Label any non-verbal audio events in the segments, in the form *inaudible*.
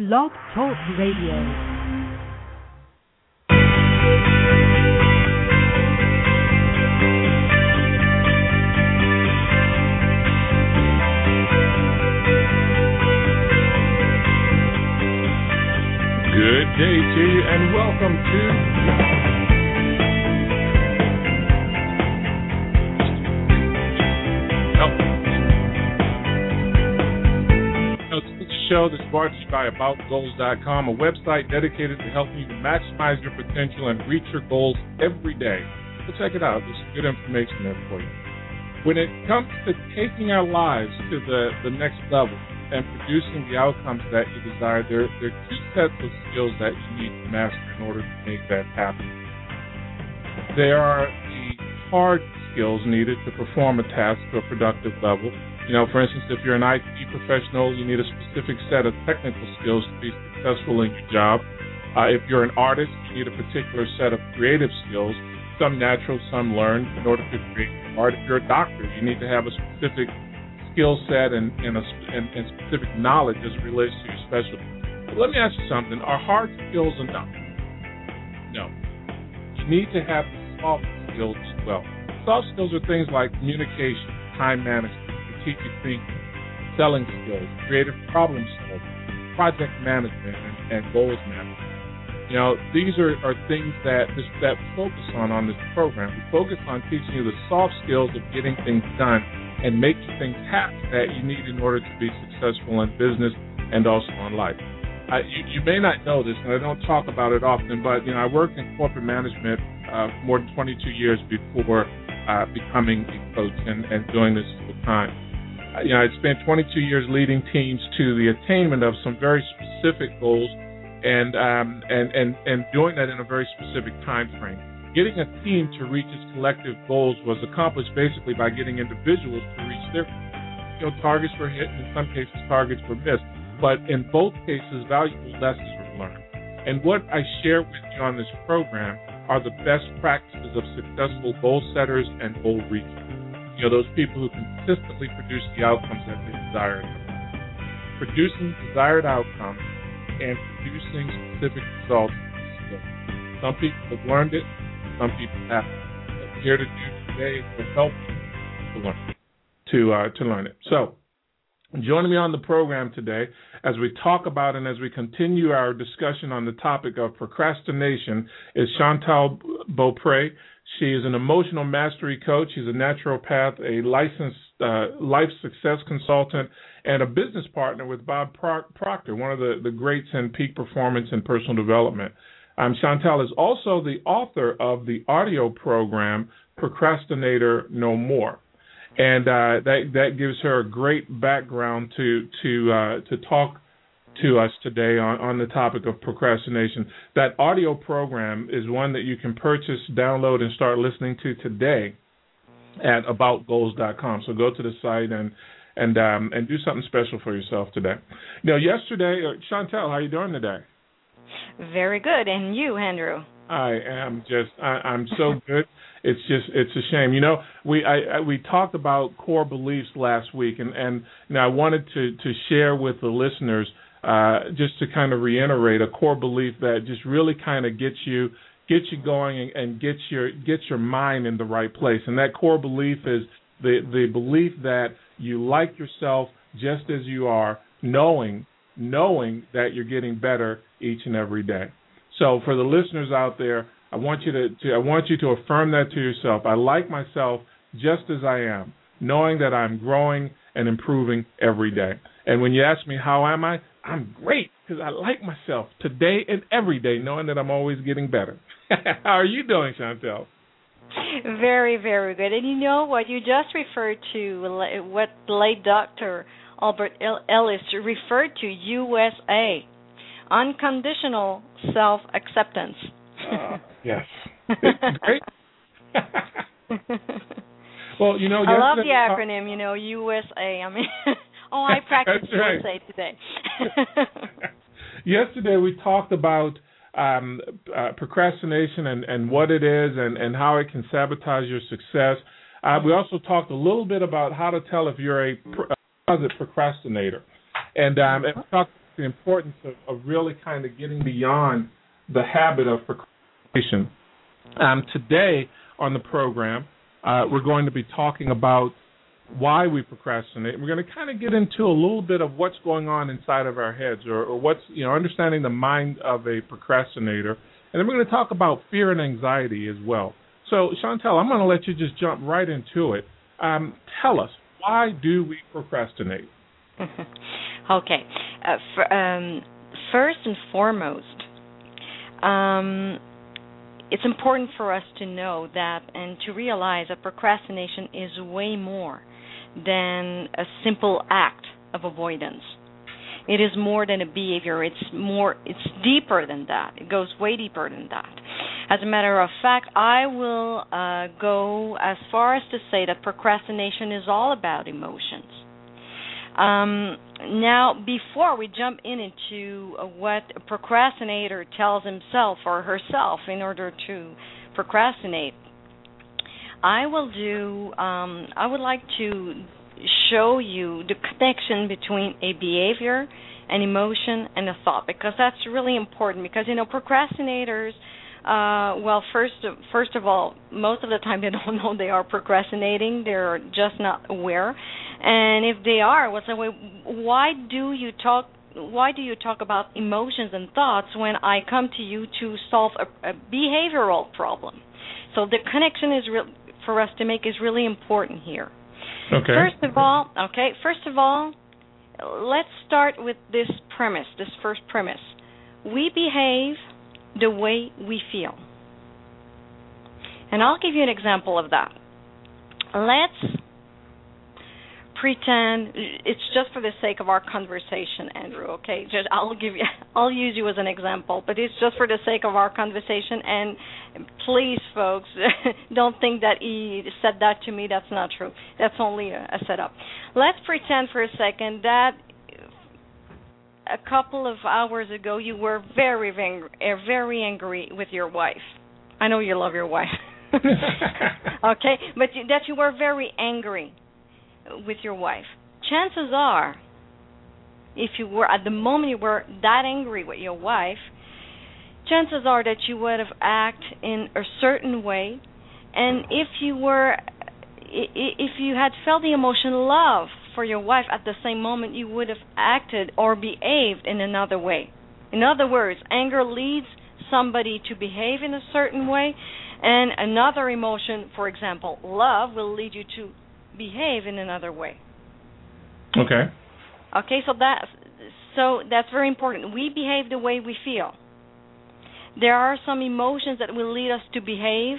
Blog Talk Radio. Good day to you, and welcome to Now, This show that's brought to you by AboutGoals.com, a website dedicated to helping you to maximize your potential and reach your goals every day. So check it out. There's some good information there for you. When it comes to taking our lives to the, the next level and producing the outcomes that you desire, there, there are two sets of skills that you need to master in order to make that happen. There are the hard skills needed to perform a task to a productive level. You know, for instance, if you're an IT professional, you need a specific set of technical skills to be successful in your job. Uh, if you're an artist, you need a particular set of creative skills, some natural, some learned, in order to create art. If you're a doctor, you need to have a specific skill set and, and, and, and specific knowledge as it relates to your specialty. But let me ask you something. Are hard skills enough? No. You need to have soft skills as well. Soft skills are things like communication, time management, strategic thinking, selling skills, creative problem solving, project management, and, and goals management. You know, these are, are things that this, that focus on on this program. We focus on teaching you the soft skills of getting things done and making things happen that you need in order to be successful in business and also in life. I, you, you may not know this, and I don't talk about it often, but you know, I worked in corporate management uh, more than 22 years before uh, becoming a coach and, and doing this full time. You know, I spent 22 years leading teams to the attainment of some very specific goals, and um, and and and doing that in a very specific time frame. Getting a team to reach its collective goals was accomplished basically by getting individuals to reach their, you know, targets were hit, and in some cases targets were missed. But in both cases, valuable lessons were learned. And what I share with you on this program are the best practices of successful goal setters and goal reachers. You know, those people who consistently produce the outcomes that they desire. Producing desired outcomes and producing specific results. Some people have learned it, some people haven't. What we're here to do today is to help to learn to uh, to learn it. So, joining me on the program today as we talk about and as we continue our discussion on the topic of procrastination is Chantal Beaupre. She is an emotional mastery coach. She's a naturopath, a licensed uh, life success consultant, and a business partner with Bob Proctor, one of the, the greats in peak performance and personal development. Um, Chantal is also the author of the audio program Procrastinator No More, and uh, that that gives her a great background to to uh, to talk to us today on, on the topic of procrastination. That audio program is one that you can purchase, download, and start listening to today at aboutgoals.com. So go to the site and and um, and do something special for yourself today. Now, yesterday, uh, Chantal, how are you doing today? Very good, and you, Andrew? I am just I, I'm so *laughs* good. It's just it's a shame. You know, we I, I we talked about core beliefs last week, and and you know, I wanted to to share with the listeners uh, just to kind of reiterate a core belief that just really kind of gets you gets you going and, and gets your gets your mind in the right place. And that core belief is the the belief that you like yourself just as you are, knowing knowing that you're getting better each and every day. So for the listeners out there, I want you to, to I want you to affirm that to yourself. I like myself just as I am, knowing that I'm growing and improving every day. And when you ask me how am I, I'm great because I like myself today and every day, knowing that I'm always getting better. *laughs* how are you doing, Chantal? Very, very good. And you know what? You just referred to what late Dr. Albert Ellis referred to USA unconditional self acceptance. uh, yes. *laughs* Great. *laughs* well, you know, I love the acronym, you know, USA. I mean, oh, I *laughs* practiced right. USA today. *laughs* yesterday we talked about um, uh, procrastination and, and what it is and, and how it can sabotage your success. Uh, we also talked a little bit about how to tell if you're a, pr- a closet procrastinator. And, um, and we talked the importance of, of really kind of getting beyond the habit of procrastination. Um, today on the program, uh, we're going to be talking about why we procrastinate. We're going to kind of get into a little bit of what's going on inside of our heads, or, or what's you know understanding the mind of a procrastinator, and then we're going to talk about fear and anxiety as well. So, Chantal, I'm going to let you just jump right into it. Um, tell us why do we procrastinate? *laughs* okay, uh, for, um, first and foremost, um, it's important for us to know that and to realize that procrastination is way more than a simple act of avoidance. It is more than a behavior. It's more it's deeper than that. It goes way deeper than that. As a matter of fact, I will uh, go as far as to say that procrastination is all about emotions. Um, now, before we jump in into what a procrastinator tells himself or herself in order to procrastinate, I will do. Um, I would like to show you the connection between a behavior, an emotion, and a thought because that's really important. Because you know, procrastinators. Uh, well, first, first of all, most of the time *laughs* they don't know they are procrastinating. They're just not aware. And if they are, what's the way? Why do you talk? Why do you talk about emotions and thoughts when I come to you to solve a, a behavioral problem? So the connection is real for us to make is really important here. Okay. First of all, okay. First of all, let's start with this premise. This first premise: we behave the way we feel. And I'll give you an example of that. Let's pretend it's just for the sake of our conversation, Andrew. Okay, just I'll give you, *laughs* I'll use you as an example, but it's just for the sake of our conversation. And please, folks, *laughs* don't think that he said that to me. That's not true. That's only a, a setup. Let's pretend for a second that a couple of hours ago you were very, very, very angry with your wife. I know you love your wife. *laughs* okay, but that you were very angry with your wife. Chances are, if you were at the moment you were that angry with your wife, chances are that you would have acted in a certain way, and if you were, if you had felt the emotion love for your wife at the same moment, you would have acted or behaved in another way. In other words, anger leads somebody to behave in a certain way, and another emotion, for example, love, will lead you to behave in another way. Okay. Okay, so that so that's very important. We behave the way we feel. There are some emotions that will lead us to behave,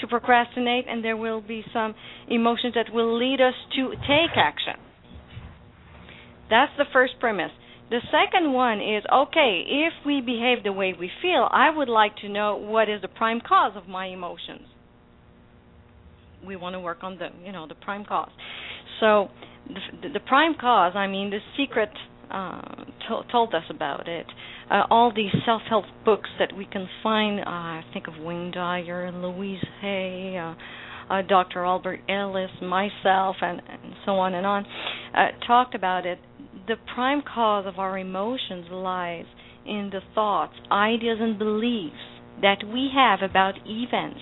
to procrastinate, and there will be some emotions that will lead us to take action. That's the first premise. The second one is okay, if we behave the way we feel, I would like to know what is the prime cause of my emotions we want to work on the you know the prime cause. So the, the prime cause, I mean, the secret uh, to, told us about it. Uh, all these self-help books that we can find, uh, I think of Wayne Dyer, Louise Hay, uh, uh, Dr. Albert Ellis, myself, and, and so on and on, uh, talked about it. The prime cause of our emotions lies in the thoughts, ideas, and beliefs that we have about events,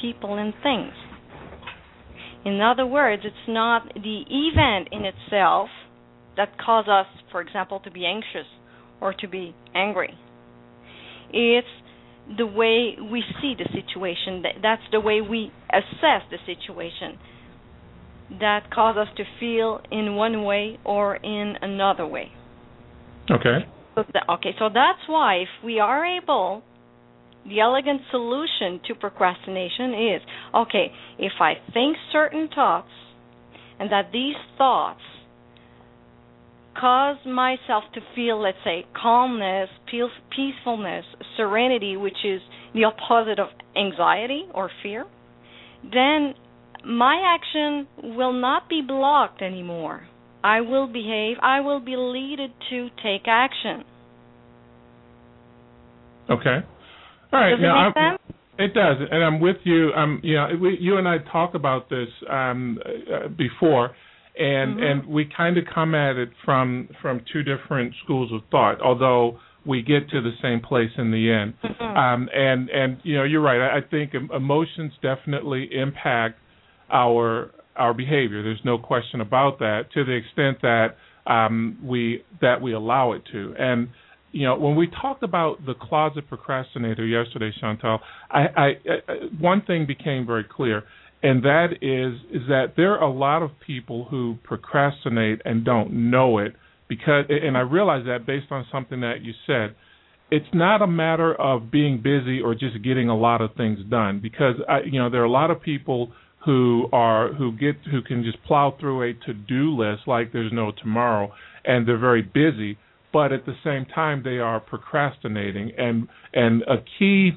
people, and things. In other words, it's not the event in itself that causes us, for example, to be anxious or to be angry. It's the way we see the situation. That's the way we assess the situation that causes us to feel in one way or in another way. Okay. Okay, so that's why if we are able the elegant solution to procrastination is okay, if I think certain thoughts and that these thoughts cause myself to feel, let's say, calmness, peacefulness, serenity, which is the opposite of anxiety or fear, then my action will not be blocked anymore. I will behave, I will be leaded to take action. Okay. All right. Does now, it make I'm, sense? It does, and I'm with you. Um, you know, we, you and I talked about this um, uh, before, and mm-hmm. and we kind of come at it from from two different schools of thought, although we get to the same place in the end. Mm-hmm. Um, and and you know you're right. I, I think emotions definitely impact our our behavior. There's no question about that. To the extent that um, we that we allow it to. And you know, when we talked about the closet procrastinator yesterday, Chantal, I, I, I one thing became very clear, and that is is that there are a lot of people who procrastinate and don't know it because, and I realize that based on something that you said. It's not a matter of being busy or just getting a lot of things done because I, you know there are a lot of people who are who get who can just plow through a to-do list like there's no tomorrow and they're very busy but at the same time they are procrastinating. And and a key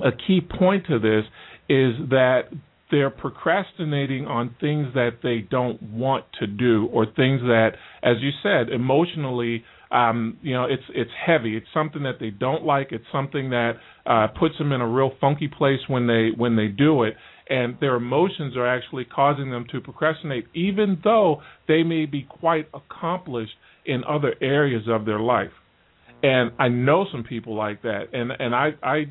a key point to this is that they're procrastinating on things that they don't want to do or things that as you said emotionally um you know it's it's heavy. It's something that they don't like. It's something that uh puts them in a real funky place when they when they do it. And their emotions are actually causing them to procrastinate, even though they may be quite accomplished in other areas of their life. And I know some people like that, and and I I,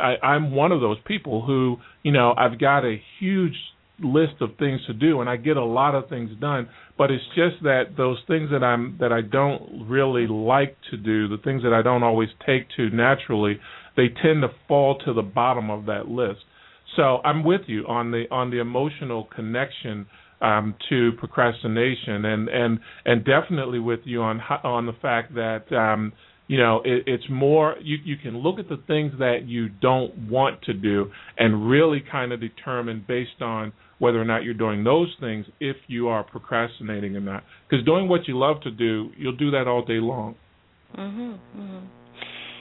I I'm one of those people who you know I've got a huge list of things to do and I get a lot of things done. But it's just that those things that I'm that I don't really like to do the things that I don't always take to naturally they tend to fall to the bottom of that list. So I'm with you on the on the emotional connection um, to procrastination, and and and definitely with you on on the fact that um, you know it, it's more you you can look at the things that you don't want to do and really kind of determine based on whether or not you're doing those things if you are procrastinating or not. Because doing what you love to do, you'll do that all day long. Mhm. Mhm.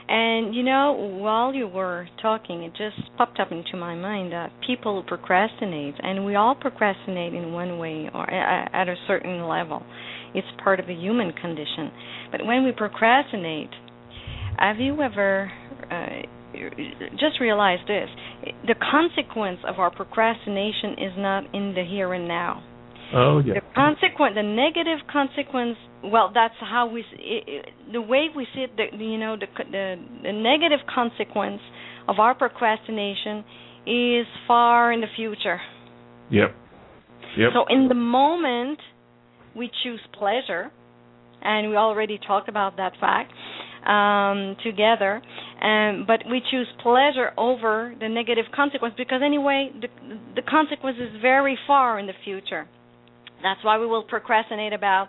And you know, while you were talking, it just popped up into my mind that people procrastinate, and we all procrastinate in one way or at a certain level. It's part of the human condition. But when we procrastinate, have you ever uh, just realized this? The consequence of our procrastination is not in the here and now. Oh yeah. The consequence, the negative consequence. Well, that's how we. It, it, the way we see it, the, you know, the, the the negative consequence of our procrastination is far in the future. Yep. Yep. So in the moment, we choose pleasure, and we already talked about that fact um, together. Um, but we choose pleasure over the negative consequence because anyway, the the consequence is very far in the future. That's why we will procrastinate about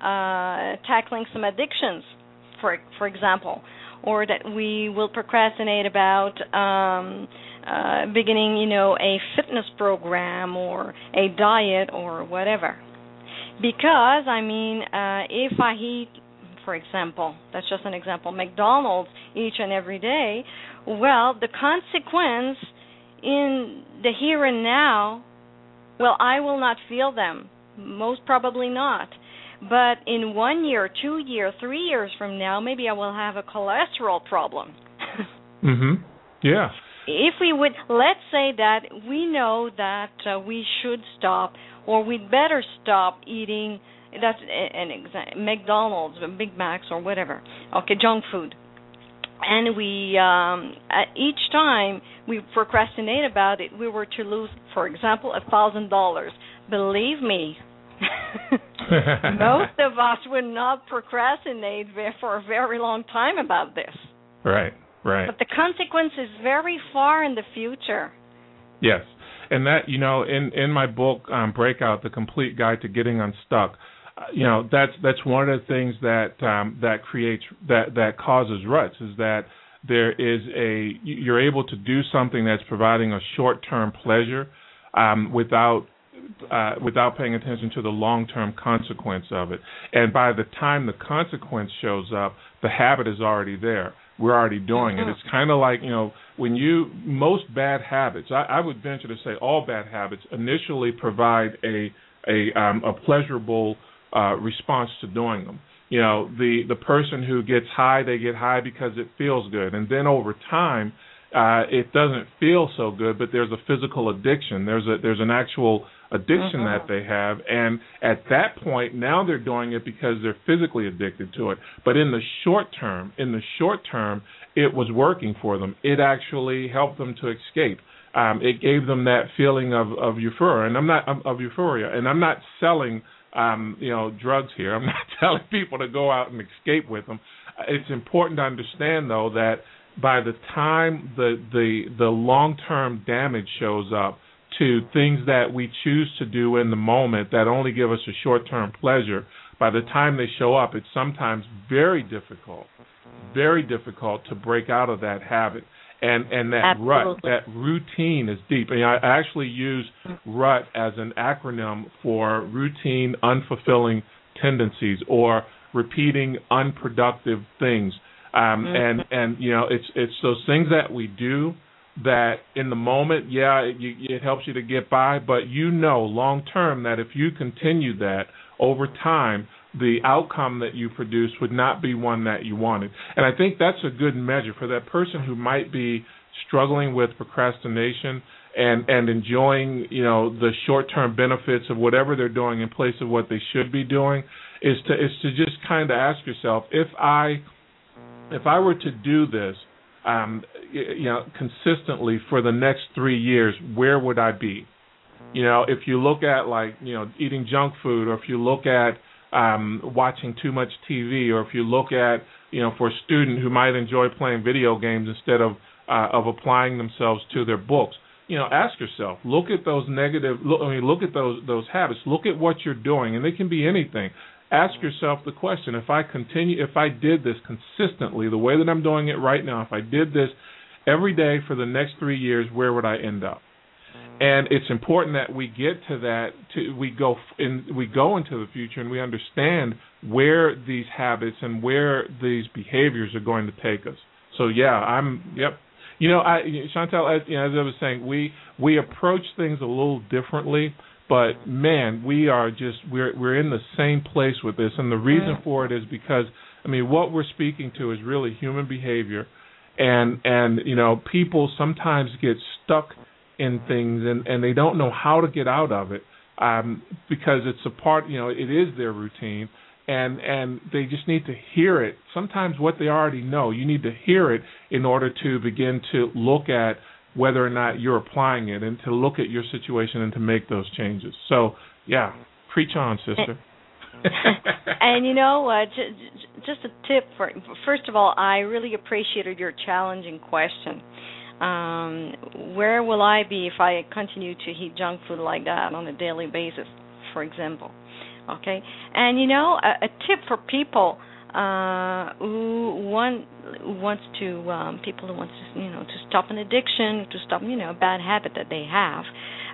uh, tackling some addictions, for for example, or that we will procrastinate about um, uh, beginning, you know, a fitness program or a diet or whatever. Because I mean, uh, if I eat, for example, that's just an example, McDonald's each and every day, well, the consequence in the here and now, well, I will not feel them most probably not. But in one year, two year, three years from now, maybe I will have a cholesterol problem. *laughs* mhm. Yeah. If we would, let's say that we know that uh, we should stop, or we'd better stop eating. That's an example. McDonald's, Big Macs, or whatever. Okay, junk food. And we, um, each time we procrastinate about it, we were to lose, for example, a thousand dollars believe me, *laughs* most of us would not procrastinate for a very long time about this. Right, right. But the consequence is very far in the future. Yes. And that, you know, in in my book um, Breakout: The Complete Guide to Getting Unstuck, uh, you know, that's that's one of the things that um, that creates that that causes ruts is that there is a you're able to do something that's providing a short-term pleasure um, without uh, without paying attention to the long-term consequence of it. And by the time the consequence shows up, the habit is already there. We're already doing it. It's kind of like you know when you most bad habits. I, I would venture to say all bad habits initially provide a a um, a pleasurable uh, response to doing them. You know the the person who gets high, they get high because it feels good, and then over time. Uh, it doesn't feel so good, but there's a physical addiction. There's a there's an actual addiction Mhm. that they have and at that point now they're doing it because they're physically addicted to it. But in the short term in the short term it was working for them. It actually helped them to escape. Um it gave them that feeling of of euphoria. And I'm not of, of euphoria. And I'm not selling um you know drugs here. I'm *laughs* not telling people to go out and escape with them. It's important to understand though that by the time the the the long term damage shows up to things that we choose to do in the moment that only give us a short term pleasure, by the time they show up, it's sometimes very difficult, very difficult to break out of that habit. And and that rut, that routine is deep. And I actually use rut as an acronym for routine unfulfilling tendencies or repeating unproductive things. Um, Mhm. and and you know it's it's those things that we do that in the moment, yeah, it, it helps you to get by, but you know long term that if you continue that over time, the outcome that you produce would not be one that you wanted. And I think that's a good measure for that person who might be struggling with procrastination and and enjoying, you know, the short-term benefits of whatever they're doing in place of what they should be doing is to is to just kind of ask yourself if I if I were to do this um, you know, consistently for the next three years, where would I be? You know, if you look at like you know eating junk food, or if you look at um, watching too much TV, or if you look at you know for a student who might enjoy playing video games instead of uh, of applying themselves to their books, you know, ask yourself, look at those negative, look, I mean, look at those those habits, look at what you're doing, and they can be anything ask yourself the question if I continue if I did this consistently the way that I'm doing it right now if I did this every day for the next 3 years where would I end up? And it's important that we get to that to we go in we go into the future and we understand where these habits and where these behaviors are going to take us. So yeah I'm yep. You know I Chantal as, you know, as I was saying we we approach things a little differently but man, we are just we're we're in the same place with this, and the reason for it is because I mean what we're speaking to is really human behavior, and and you know people sometimes get stuck in things and and they don't know how to get out of it um, because it's a part you know it is their routine. And and they just need to hear it. Sometimes what they already know, you need to hear it in order to begin to look at whether or not you're applying it and to look at your situation and to make those changes. So, yeah, preach on, sister. *laughs* and you know? Uh, just a tip for first of all, I really appreciated your challenging question. Um, where will I be if I continue to eat junk food like that on a daily basis, for example? Okay, and you know, a, a tip for people uh, who want wants to um, people who wants to you know to stop an addiction, to stop you know a bad habit that they have,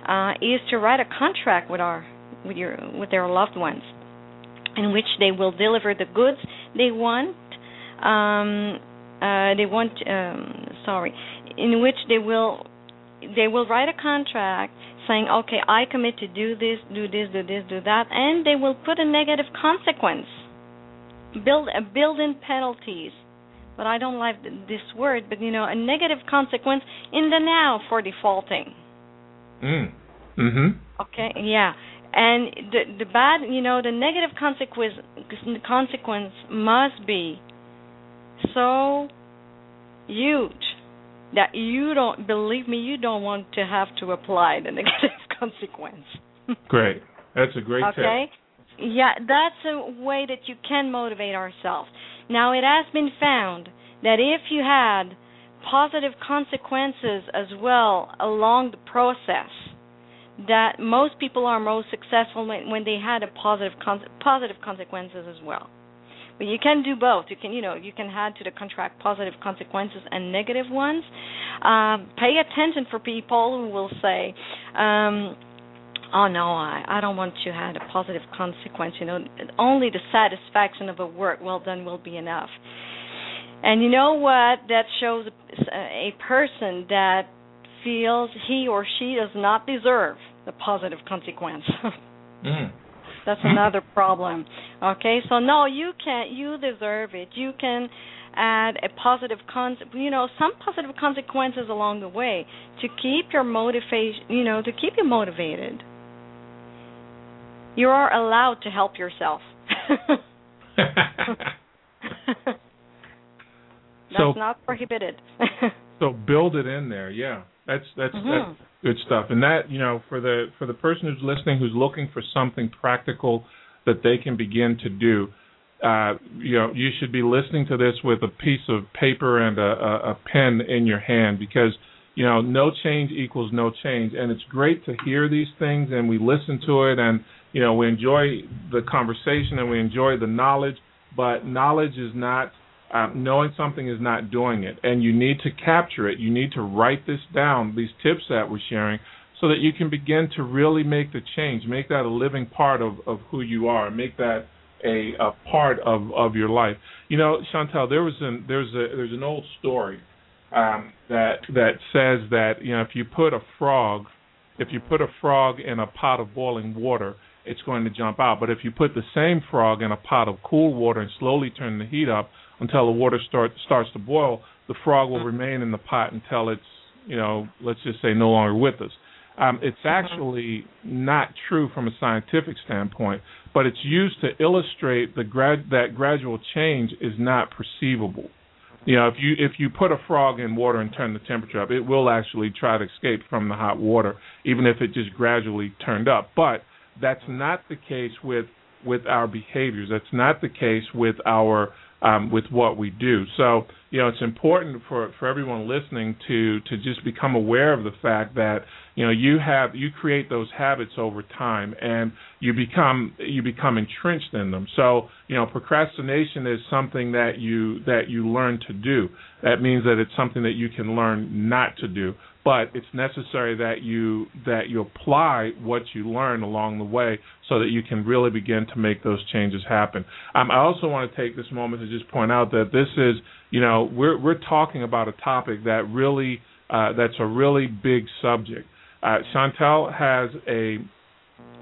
uh, is to write a contract with our with your with their loved ones, in which they will deliver the goods they want. Um, uh, they want um, sorry, in which they will they will write a contract saying, okay, I commit to do this, do this, do this, do that, and they will put a negative consequence build uh, build in penalties. But i don't like this word but you know a negative consequence in the now for defaulting. Mm. Mhm okay yeah. And the the bad you know the negative consequence consequence must be so huge that you don't believe me you don't want to have to apply the *laughs* negative consequence. Great. That's a great okay? tip yeah, that's a way that you can motivate ourselves. Now, it has been found that if you had positive consequences as well along the process, that most people are most successful when, when they had a positive con- positive consequences as well. But you can do both. You can, you know, you can add to the contract positive consequences and negative ones. Um, pay attention for people who will say. Um, oh no i i don't want to have a positive consequence you know. Only the satisfaction of a work well done will be enough. And you know what? That shows a, a person that feels he or she does not deserve the positive consequence. *laughs* Mm. that's another problem. Okay so no you can't you deserve it. You can add a positive con you know some positive consequences along the way to keep your motivation you know to keep you motivated You are allowed to help yourself. *laughs* That's so, not prohibited. *laughs* so build it in there. Yeah. That's that's mm-hmm. that's good stuff. And that, you know, for the for the person who's listening who's looking for something practical that they can begin to do, uh, you know, you should be listening to this with a piece of paper and a, a, a pen in your hand because you know no change equals no change, and it's great to hear these things and we listen to it and you know we enjoy the conversation and we enjoy the knowledge, but knowledge is not um, knowing something is not doing it, and you need to capture it. You need to write this down, these tips that we're sharing, so that you can begin to really make the change, make that a living part of, of who you are, make that a, a part of, of your life. You know, Chantal, there was an there's a there's an old story um, that that says that you know if you put a frog if you put a frog in a pot of boiling water, it's going to jump out. But if you put the same frog in a pot of cool water and slowly turn the heat up until the water start, starts to boil, the frog will remain in the pot until it's you know let's just say no longer with us. Um, it's actually not true from a scientific standpoint, but it's used to illustrate the grad- that gradual change is not perceivable. You know, if you if you put a frog in water and turn the temperature up, it will actually try to escape from the hot water, even if it just gradually turned up. But that's not the case with with our behaviors. That's not the case with our um, with what we do. So you know, it's important for for everyone listening to to just become aware of the fact that you know you have you create those habits over time and you become you become entrenched in them. So you know, procrastination is something that you that you learn to do. That means that it's something that you can learn not to do but it's necessary that you that you apply what you learn along the way so that you can really begin to make those changes happen. Um, I also want to take this moment to just point out that this is, you know, we're we're talking about a topic that really uh, that's a really big subject. Uh, Chantal has a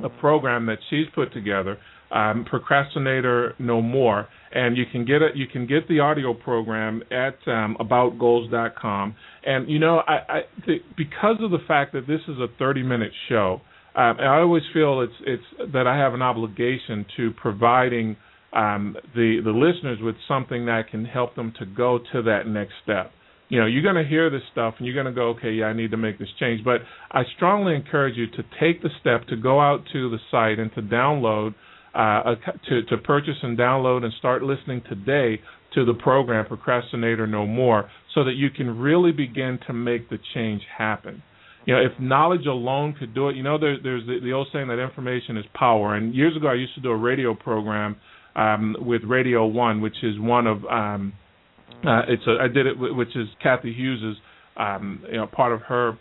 a program that she's put together, um, Procrastinator No More, and you can get it. You can get the audio program at um, aboutgoals.com. And you know, I, I th- because of the fact that this is a 30-minute show, um, I always feel it's it's that I have an obligation to providing um, the the listeners with something that can help them to go to that next step. You know, you're going to hear this stuff and you're going to go, okay, yeah, I need to make this change. But I strongly encourage you to take the step to go out to the site and to download uh, to, to purchase and download and start listening today to the program Procrastinator No More so that you can really begin to make the change happen. You know, if knowledge alone could do it, you know, there, there's the, the, old saying that information is power. And years ago, I used to do a radio program um, with Radio One, which is one of um, uh, it's a I did it which is Cathy Hughes's um, you know part of her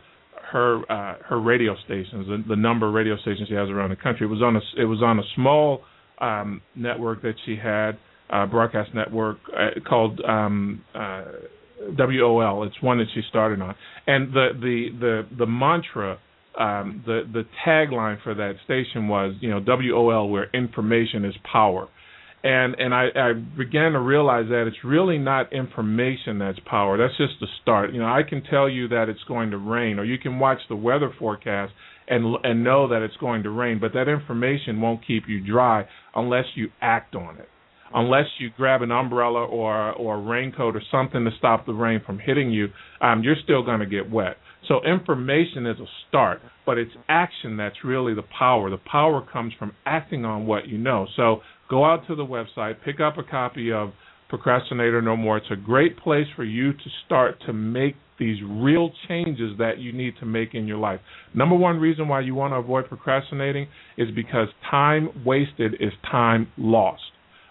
her uh, her radio stations, the, the number of radio stations she has around the country. It was on a it was on a small um, network that she had, uh, broadcast network uh, called um, uh, WOL. It's one that she started on, and the the the the mantra. Um, the the tagline for that station was, you know, WOL, where information is power and and I, I began to realize that it's really not information that's power. That's just the start. You know, I can tell you that it's going to rain, or you can watch the weather forecast and and know that it's going to rain, but that information won't keep you dry unless you act on it. Unless you grab an umbrella or or a raincoat or something to stop the rain from hitting you, um, you're still going to get wet. So information is a start, but it's action that's really the power. The power comes from acting on what you know. So go out to the website, pick up a copy of Procrastinator No More. It's a great place for you to start to make these real changes that you need to make in your life. Number one reason why you want to avoid procrastinating is because time wasted is time lost.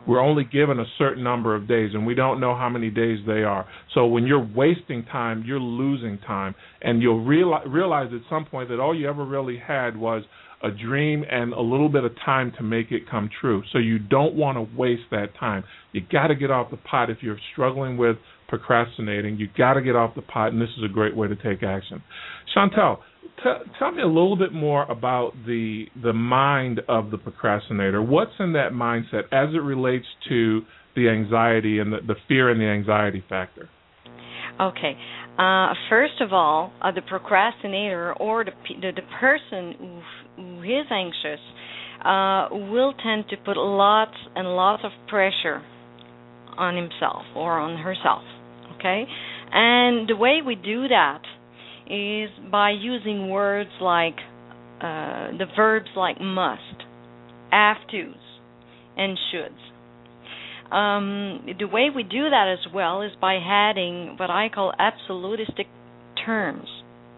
We're only given a certain number of days, and we don't know how many days they are. So when you're wasting time, you're losing time, and you'll realize, realize at some point that all you ever really had was a dream and a little bit of time to make it come true. So you don't want to waste that time. You got to get off the pot if you're struggling with procrastinating. You got to get off the pot, and this is a great way to take action. Chantal, t- tell me a little bit more about the the mind of the procrastinator. What's in that mindset as it relates to the anxiety and the, the fear and the anxiety factor? Okay. Uh, first of all, uh, the procrastinator or the, the, the person who, is anxious uh, will tend to put lots and lots of pressure on himself or on herself. Okay? And the way we do that is by using words like uh, the verbs like must, have tos, and shoulds. Um, the way we do that as well is by adding what I call absolutistic terms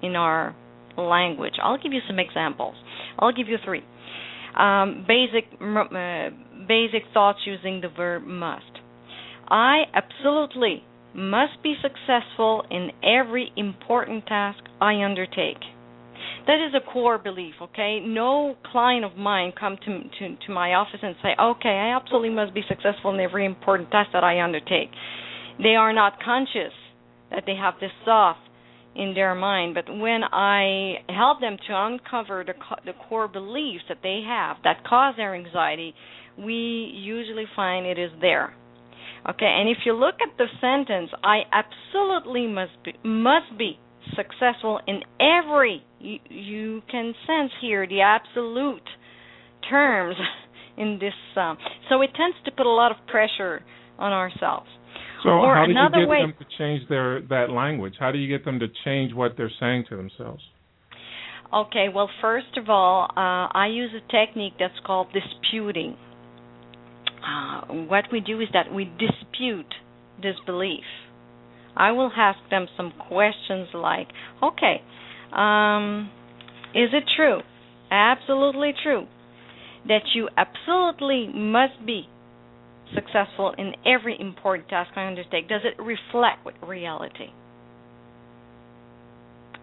in our language. I'll give you some examples. I'll give you three. Um, basic uh, basic thoughts using the verb must. I absolutely must be successful in every important task I undertake. That is a core belief, okay? No client of mine come to, to to my office and say, "Okay, I absolutely must be successful in every important task that I undertake." They are not conscious that they have this thought in their mind, but when I help them to uncover the the core beliefs that they have that cause their anxiety, we usually find it is there. Okay, and if you look at the sentence, I absolutely must be must be successful in every you, you can sense here the absolute terms *laughs* in this um, so it tends to put a lot of pressure on ourselves so or how do you get way, them to change their that language? How do you get them to change what they're saying to themselves? Okay well first of all uh, i use a technique that's called disputing. Uh, what we do is that we dispute this belief. I will ask them some questions like, okay, um, is it true, absolutely true, that you absolutely must be successful in every important task I undertake? Does it reflect reality?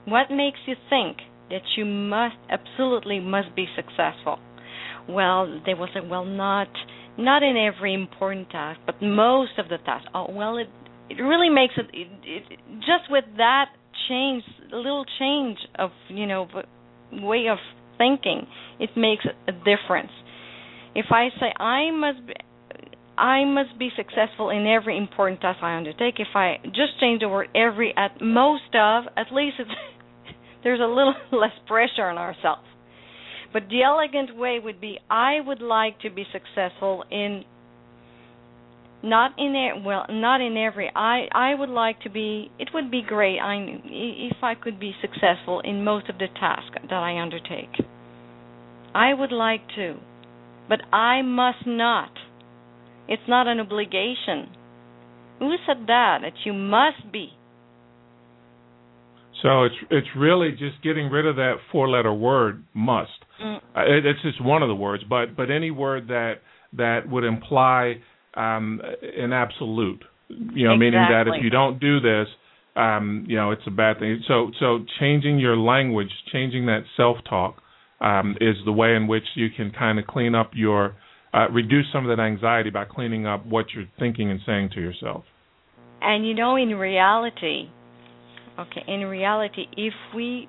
What makes you think that you must absolutely must be successful? Well, they will say, well, not not in every important task, but most of the tasks. Oh well, it it really makes it, it, it just with that change, little change of you know way of thinking, it makes a difference. If I say I must be, I must be successful in every important task I undertake. If I just change the word every at most of, at least *laughs* there's a little *laughs* less pressure on ourselves. But the elegant way would be I would like to be successful in not in a, well not in every I I would like to be it would be great I if I could be successful in most of the tasks that I undertake. I would like to, but I must not. It's not an obligation. Who said that? That you must be. So it's it's really just getting rid of that four letter word must. Mm. Uh, it, it's just one of the words, but but any word that that would imply um, an absolute, you know, exactly. meaning that if you don't do this, um, you know, it's a bad thing. So so changing your language, changing that self talk, um, is the way in which you can kind of clean up your uh, reduce some of that anxiety by cleaning up what you're thinking and saying to yourself. And you know, in reality, okay, in reality, if we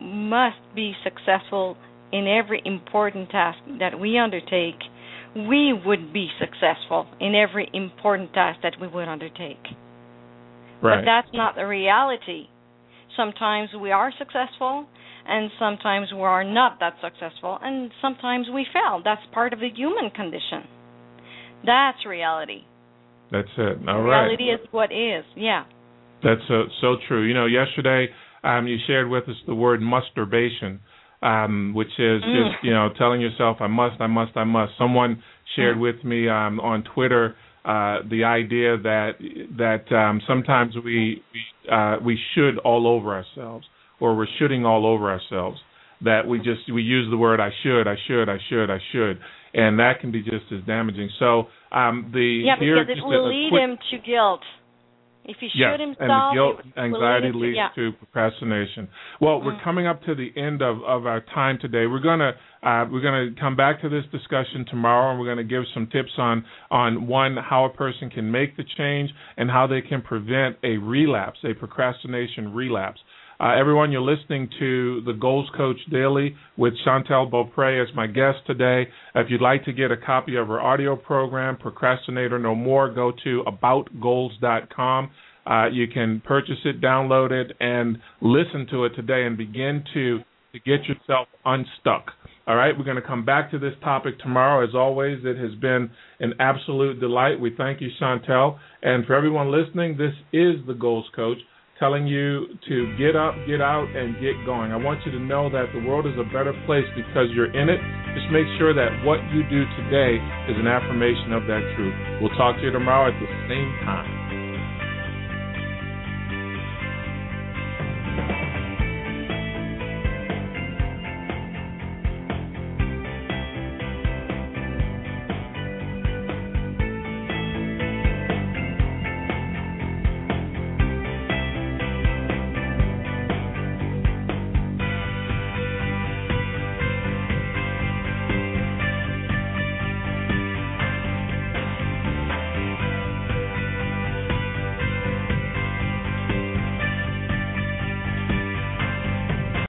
must be successful in every important task that we undertake, we would be successful in every important task that we would undertake. Right. But that's not the reality. Sometimes we are successful, and sometimes we are not that successful, and sometimes we fail. That's part of the human condition. That's reality. That's it. All right. Reality is what is. Yeah. That's so so true. You know, yesterday um, you shared with us the word musturbation um, which is mm. just you know telling yourself I must, I must, I must. Someone shared mm. with me um, on Twitter uh, the idea that that um, sometimes we we, uh, we should all over ourselves, or we're shooting all over ourselves. That we just we use the word I should, I should, I should, I should, and that can be just as damaging. So um, the yeah, here, because it will lead quick, him to guilt. If he yes, himself, and guilt, anxiety to, leads yeah. to procrastination. Well, mm. we're coming up to the end of, of our time today. We're gonna uh, we're gonna come back to this discussion tomorrow, and we're gonna give some tips on on one how a person can make the change and how they can prevent a relapse, a procrastination relapse. Uh, everyone, you're listening to the Goals Coach Daily with Chantal Beaupre as my guest today. If you'd like to get a copy of her audio program, Procrastinator No More, go to aboutgoals.com. Uh, you can purchase it, download it, and listen to it today and begin to, to get yourself unstuck. All right, we're going to come back to this topic tomorrow. As always, it has been an absolute delight. We thank you, Chantal. And for everyone listening, this is the Goals Coach telling you to get up, get out, and get going. I want you to know that the world is a better place because you're in it. Just make sure that what you do today is an affirmation of that truth. We'll talk to you tomorrow at the same time.